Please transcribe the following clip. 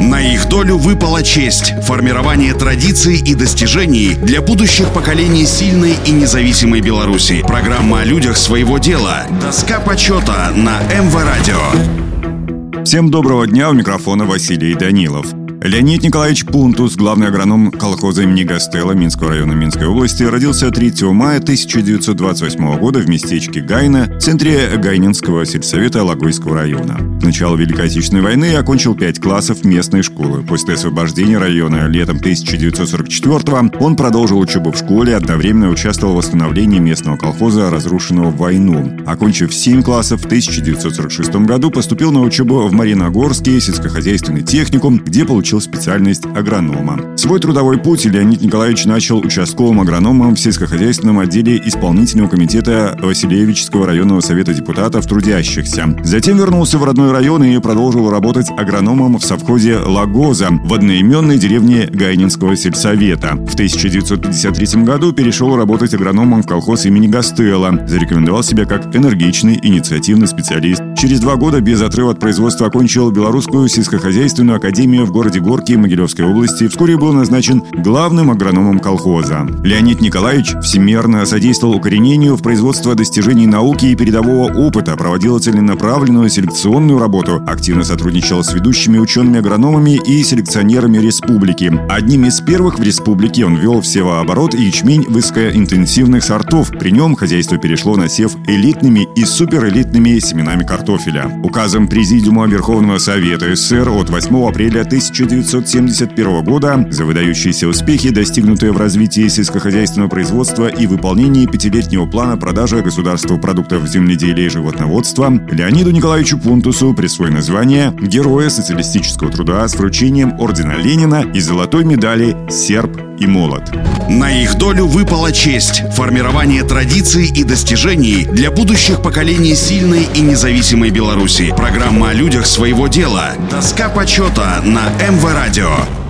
На их долю выпала честь – формирование традиций и достижений для будущих поколений сильной и независимой Беларуси. Программа о людях своего дела. Доска почета на МВ Радио. Всем доброго дня, у микрофона Василий Данилов. Леонид Николаевич Пунтус, главный агроном колхоза имени Гастелла Минского района Минской области, родился 3 мая 1928 года в местечке Гайна, в центре Гайнинского сельсовета Логойского района. С начала Великой Отечественной войны окончил 5 классов местной школы. После освобождения района летом 1944 он продолжил учебу в школе, одновременно участвовал в восстановлении местного колхоза, разрушенного в войну. Окончив 7 классов, в 1946 году поступил на учебу в Мариногорский сельскохозяйственный техникум, где получил получил специальность агронома. Свой трудовой путь Леонид Николаевич начал участковым агрономом в сельскохозяйственном отделе исполнительного комитета Василевического районного совета депутатов трудящихся. Затем вернулся в родной район и продолжил работать агрономом в совхозе Лагоза в одноименной деревне Гайнинского сельсовета. В 1953 году перешел работать агрономом в колхоз имени Гастелла. Зарекомендовал себя как энергичный, инициативный специалист. Через два года без отрыва от производства окончил Белорусскую сельскохозяйственную академию в городе Горки Могилевской области. Вскоре был назначен главным агрономом колхоза. Леонид Николаевич всемерно содействовал укоренению в производство достижений науки и передового опыта, проводил целенаправленную селекционную работу, активно сотрудничал с ведущими учеными-агрономами и селекционерами республики. Одним из первых в республике он вел севооборот ячмень высокоинтенсивных сортов. При нем хозяйство перешло на сев элитными и суперэлитными семенами картофеля. Указом Президиума Верховного Совета СССР от 8 апреля 1971 года за выдающиеся успехи, достигнутые в развитии сельскохозяйственного производства и выполнении пятилетнего плана продажи государству продуктов земледелия и животноводства, Леониду Николаевичу Пунтусу присвоено звание Героя социалистического труда с вручением Ордена Ленина и золотой медали «Серб и молот». На их долю выпала честь – формирование традиций и достижений для будущих поколений сильной и независимой Беларуси. Программа о людях своего дела. Доска почета на МВ Радио.